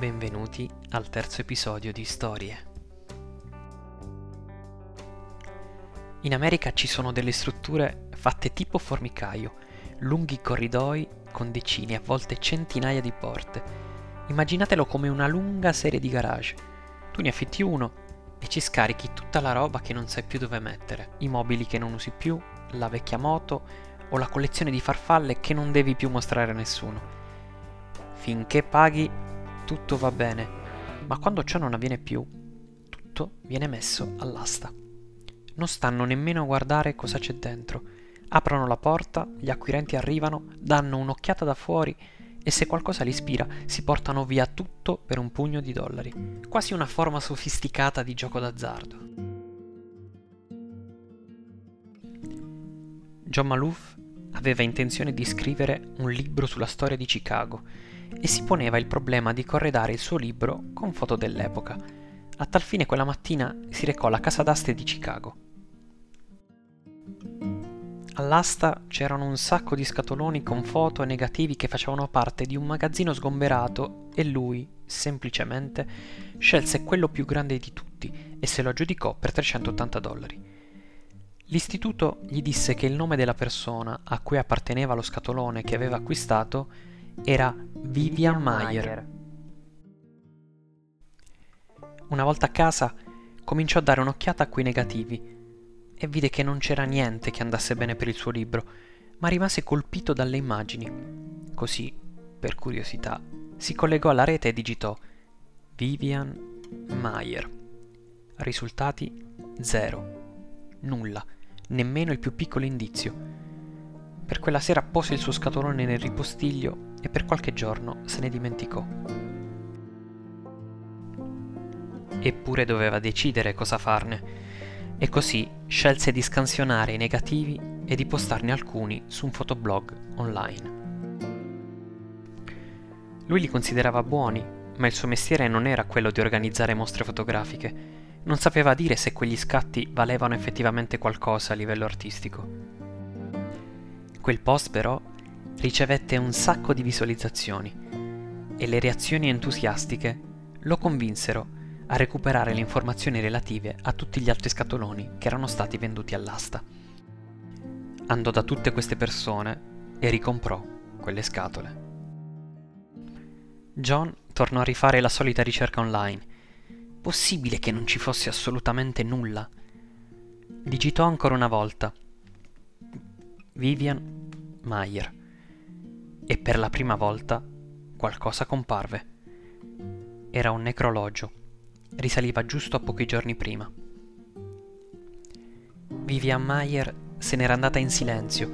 Benvenuti al terzo episodio di Storie. In America ci sono delle strutture fatte tipo formicaio, lunghi corridoi con decine, a volte centinaia di porte. Immaginatelo come una lunga serie di garage. Tu ne affitti uno e ci scarichi tutta la roba che non sai più dove mettere, i mobili che non usi più, la vecchia moto o la collezione di farfalle che non devi più mostrare a nessuno. Finché paghi tutto va bene, ma quando ciò non avviene più, tutto viene messo all'asta. Non stanno nemmeno a guardare cosa c'è dentro. Aprono la porta, gli acquirenti arrivano, danno un'occhiata da fuori e se qualcosa li ispira si portano via tutto per un pugno di dollari, quasi una forma sofisticata di gioco d'azzardo. John Malouf aveva intenzione di scrivere un libro sulla storia di Chicago e si poneva il problema di corredare il suo libro con foto dell'epoca. A tal fine quella mattina si recò alla casa d'aste di Chicago. All'asta c'erano un sacco di scatoloni con foto e negativi che facevano parte di un magazzino sgomberato e lui, semplicemente, scelse quello più grande di tutti e se lo aggiudicò per 380 dollari. L'istituto gli disse che il nome della persona a cui apparteneva lo scatolone che aveva acquistato era Vivian Mayer. Una volta a casa cominciò a dare un'occhiata a quei negativi e vide che non c'era niente che andasse bene per il suo libro, ma rimase colpito dalle immagini. Così, per curiosità, si collegò alla rete e digitò Vivian Mayer. Risultati zero. Nulla, nemmeno il più piccolo indizio. Per quella sera pose il suo scatolone nel ripostiglio e per qualche giorno se ne dimenticò. Eppure doveva decidere cosa farne e così scelse di scansionare i negativi e di postarne alcuni su un fotoblog online. Lui li considerava buoni, ma il suo mestiere non era quello di organizzare mostre fotografiche. Non sapeva dire se quegli scatti valevano effettivamente qualcosa a livello artistico. Quel post però ricevette un sacco di visualizzazioni e le reazioni entusiastiche lo convinsero a recuperare le informazioni relative a tutti gli altri scatoloni che erano stati venduti all'asta. Andò da tutte queste persone e ricomprò quelle scatole. John tornò a rifare la solita ricerca online. Possibile che non ci fosse assolutamente nulla? Digitò ancora una volta. Vivian Mayer. E per la prima volta qualcosa comparve. Era un necrologio risaliva giusto a pochi giorni prima. Vivian Mayer se n'era andata in silenzio,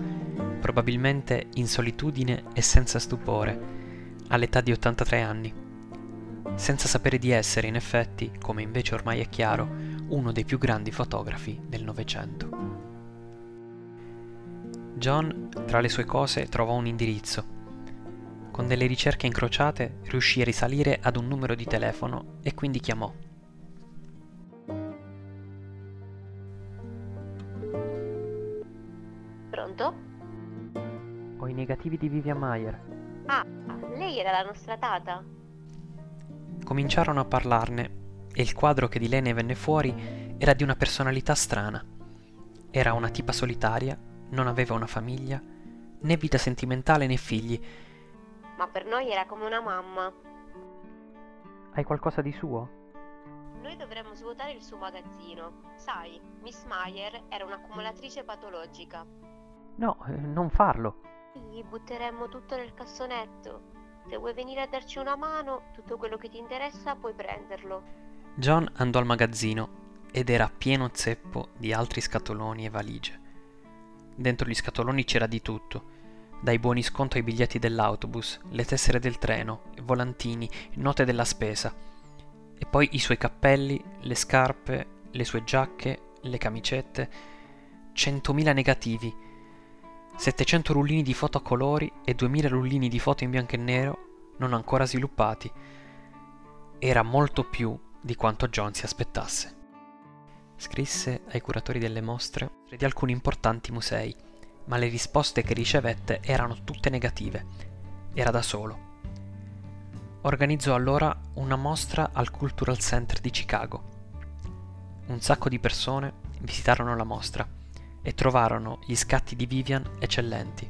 probabilmente in solitudine e senza stupore, all'età di 83 anni, senza sapere di essere, in effetti, come invece ormai è chiaro, uno dei più grandi fotografi del Novecento. John, tra le sue cose, trovò un indirizzo. Con delle ricerche incrociate riuscì a risalire ad un numero di telefono e quindi chiamò. Pronto? Ho i negativi di Vivian Mayer. Ah, lei era la nostra tata? Cominciarono a parlarne e il quadro che di lei ne venne fuori era di una personalità strana. Era una tipa solitaria, non aveva una famiglia, né vita sentimentale né figli. Ma per noi era come una mamma. Hai qualcosa di suo? Noi dovremmo svuotare il suo magazzino. Sai, Miss Mayer era un'accumulatrice patologica. No, eh, non farlo. Gli butteremmo tutto nel cassonetto. Se vuoi venire a darci una mano, tutto quello che ti interessa puoi prenderlo. John andò al magazzino ed era pieno zeppo di altri scatoloni e valigie. Dentro gli scatoloni c'era di tutto, dai buoni sconto ai biglietti dell'autobus, le tessere del treno, volantini, note della spesa. E poi i suoi cappelli, le scarpe, le sue giacche, le camicette, centomila negativi 700 rullini di foto a colori e 2000 rullini di foto in bianco e nero non ancora sviluppati. Era molto più di quanto John si aspettasse. Scrisse ai curatori delle mostre di alcuni importanti musei, ma le risposte che ricevette erano tutte negative. Era da solo. organizzò allora una mostra al Cultural Center di Chicago. Un sacco di persone visitarono la mostra e trovarono gli scatti di Vivian eccellenti.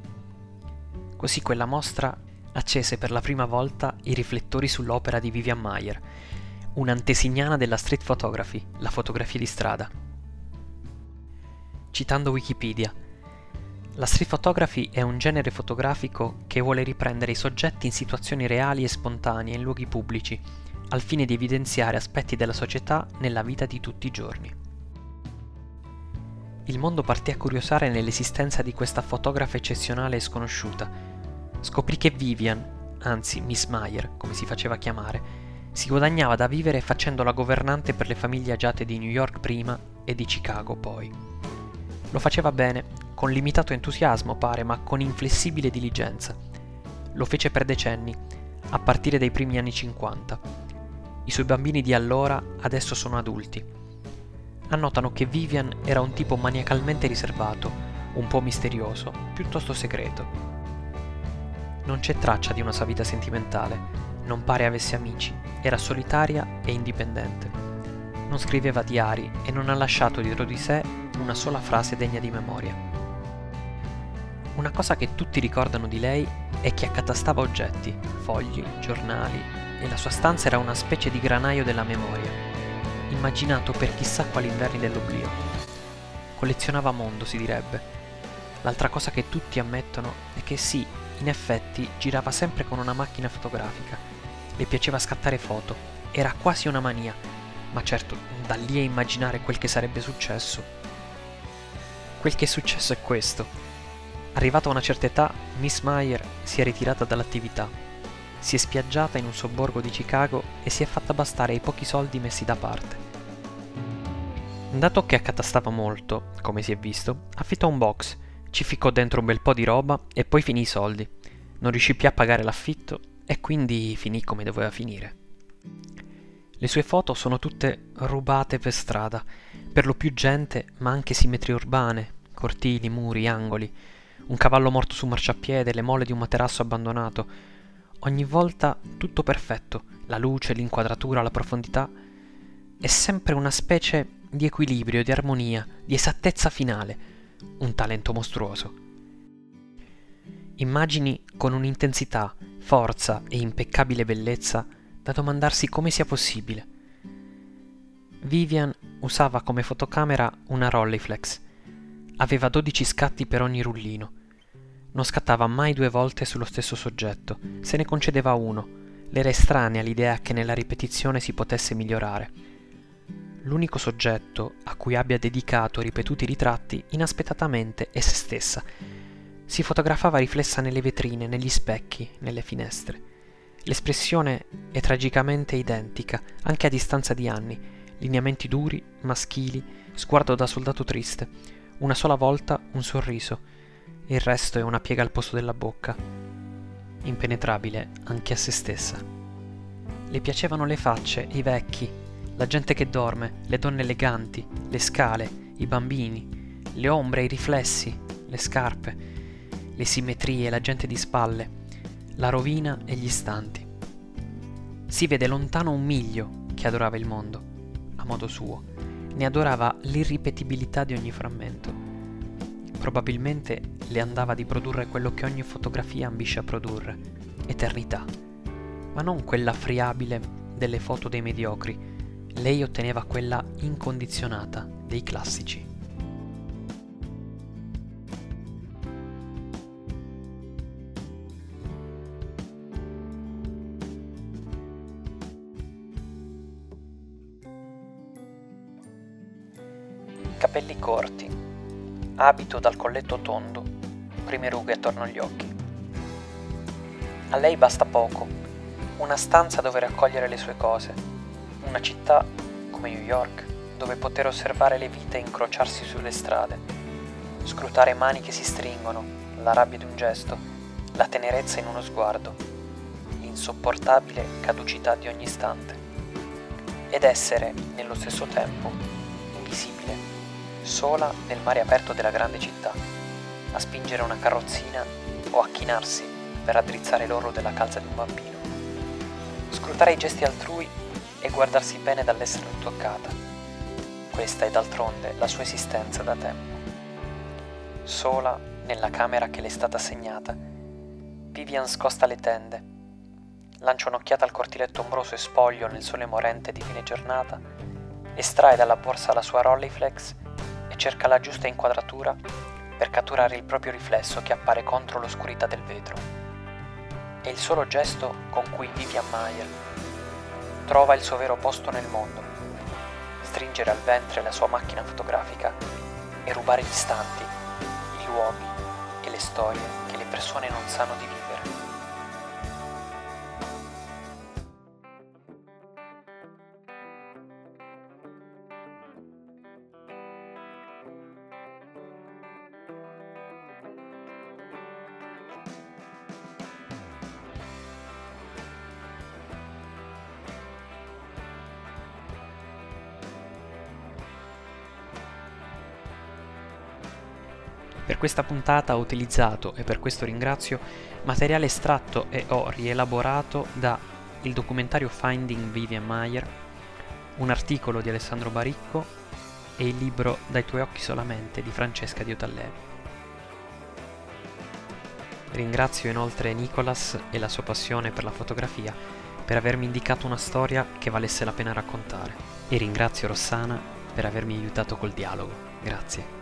Così quella mostra accese per la prima volta i riflettori sull'opera di Vivian Mayer, un'antesignana della street photography, la fotografia di strada. Citando Wikipedia, la street photography è un genere fotografico che vuole riprendere i soggetti in situazioni reali e spontanee in luoghi pubblici, al fine di evidenziare aspetti della società nella vita di tutti i giorni il mondo partì a curiosare nell'esistenza di questa fotografa eccezionale e sconosciuta. Scoprì che Vivian, anzi Miss Meyer, come si faceva chiamare, si guadagnava da vivere facendo la governante per le famiglie agiate di New York prima e di Chicago poi. Lo faceva bene, con limitato entusiasmo pare, ma con inflessibile diligenza. Lo fece per decenni, a partire dai primi anni 50. I suoi bambini di allora adesso sono adulti annotano che Vivian era un tipo maniacalmente riservato, un po' misterioso, piuttosto segreto. Non c'è traccia di una sua vita sentimentale, non pare avesse amici, era solitaria e indipendente. Non scriveva diari e non ha lasciato dietro di sé una sola frase degna di memoria. Una cosa che tutti ricordano di lei è che accatastava oggetti, fogli, giornali e la sua stanza era una specie di granaio della memoria immaginato per chissà quali inverni dell'oblio. Collezionava mondo, si direbbe. L'altra cosa che tutti ammettono è che sì, in effetti girava sempre con una macchina fotografica. Le piaceva scattare foto, era quasi una mania, ma certo, da lì a immaginare quel che sarebbe successo. Quel che è successo è questo. Arrivata a una certa età, Miss Meyer si è ritirata dall'attività si è spiaggiata in un sobborgo di Chicago e si è fatta bastare i pochi soldi messi da parte. Dato che accatastava molto, come si è visto, affittò un box, ci ficcò dentro un bel po' di roba e poi finì i soldi. Non riuscì più a pagare l'affitto e quindi finì come doveva finire. Le sue foto sono tutte rubate per strada, per lo più gente, ma anche simmetrie urbane, cortili, muri, angoli, un cavallo morto su marciapiede, le mole di un materasso abbandonato, ogni volta tutto perfetto, la luce, l'inquadratura, la profondità, è sempre una specie di equilibrio, di armonia, di esattezza finale, un talento mostruoso. Immagini con un'intensità, forza e impeccabile bellezza da domandarsi come sia possibile. Vivian usava come fotocamera una Rolleiflex. Aveva 12 scatti per ogni rullino non scattava mai due volte sullo stesso soggetto, se ne concedeva uno. Le era estranea l'idea che nella ripetizione si potesse migliorare. L'unico soggetto a cui abbia dedicato ripetuti ritratti inaspettatamente è se stessa. Si fotografava riflessa nelle vetrine, negli specchi, nelle finestre. L'espressione è tragicamente identica, anche a distanza di anni. Lineamenti duri, maschili, sguardo da soldato triste. Una sola volta un sorriso il resto è una piega al posto della bocca, impenetrabile anche a se stessa. Le piacevano le facce, i vecchi, la gente che dorme, le donne eleganti, le scale, i bambini, le ombre, i riflessi, le scarpe, le simmetrie, la gente di spalle, la rovina e gli istanti. Si vede lontano un miglio che adorava il mondo, a modo suo, ne adorava l'irripetibilità di ogni frammento. Probabilmente le andava di produrre quello che ogni fotografia ambisce a produrre, eternità, ma non quella friabile delle foto dei mediocri, lei otteneva quella incondizionata dei classici. Capelli corti, abito dal colletto tondo, prime rughe attorno agli occhi. A lei basta poco, una stanza dove raccogliere le sue cose, una città come New York dove poter osservare le vite incrociarsi sulle strade, scrutare mani che si stringono, la rabbia di un gesto, la tenerezza in uno sguardo, l'insopportabile caducità di ogni istante, ed essere nello stesso tempo invisibile sola nel mare aperto della grande città, a spingere una carrozzina o a chinarsi per raddrizzare l'orlo della calza di un bambino. scrutare i gesti altrui e guardarsi bene dall'essere toccata. Questa è d'altronde la sua esistenza da tempo. Sola nella camera che le è stata assegnata, Vivian scosta le tende, lancia un'occhiata al cortiletto ombroso e spoglio nel sole morente di fine giornata, estrae dalla borsa la sua Rolleiflex cerca la giusta inquadratura per catturare il proprio riflesso che appare contro l'oscurità del vetro. È il solo gesto con cui Vivian Mayer trova il suo vero posto nel mondo, stringere al ventre la sua macchina fotografica e rubare gli istanti, i luoghi e le storie che le persone non sanno di vivere. Per questa puntata ho utilizzato, e per questo ringrazio, materiale estratto e ho rielaborato da il documentario Finding Vivian Mayer, un articolo di Alessandro Baricco e il libro Dai tuoi occhi solamente di Francesca Diotallevi. Ringrazio inoltre Nicolas e la sua passione per la fotografia per avermi indicato una storia che valesse la pena raccontare e ringrazio Rossana per avermi aiutato col dialogo. Grazie.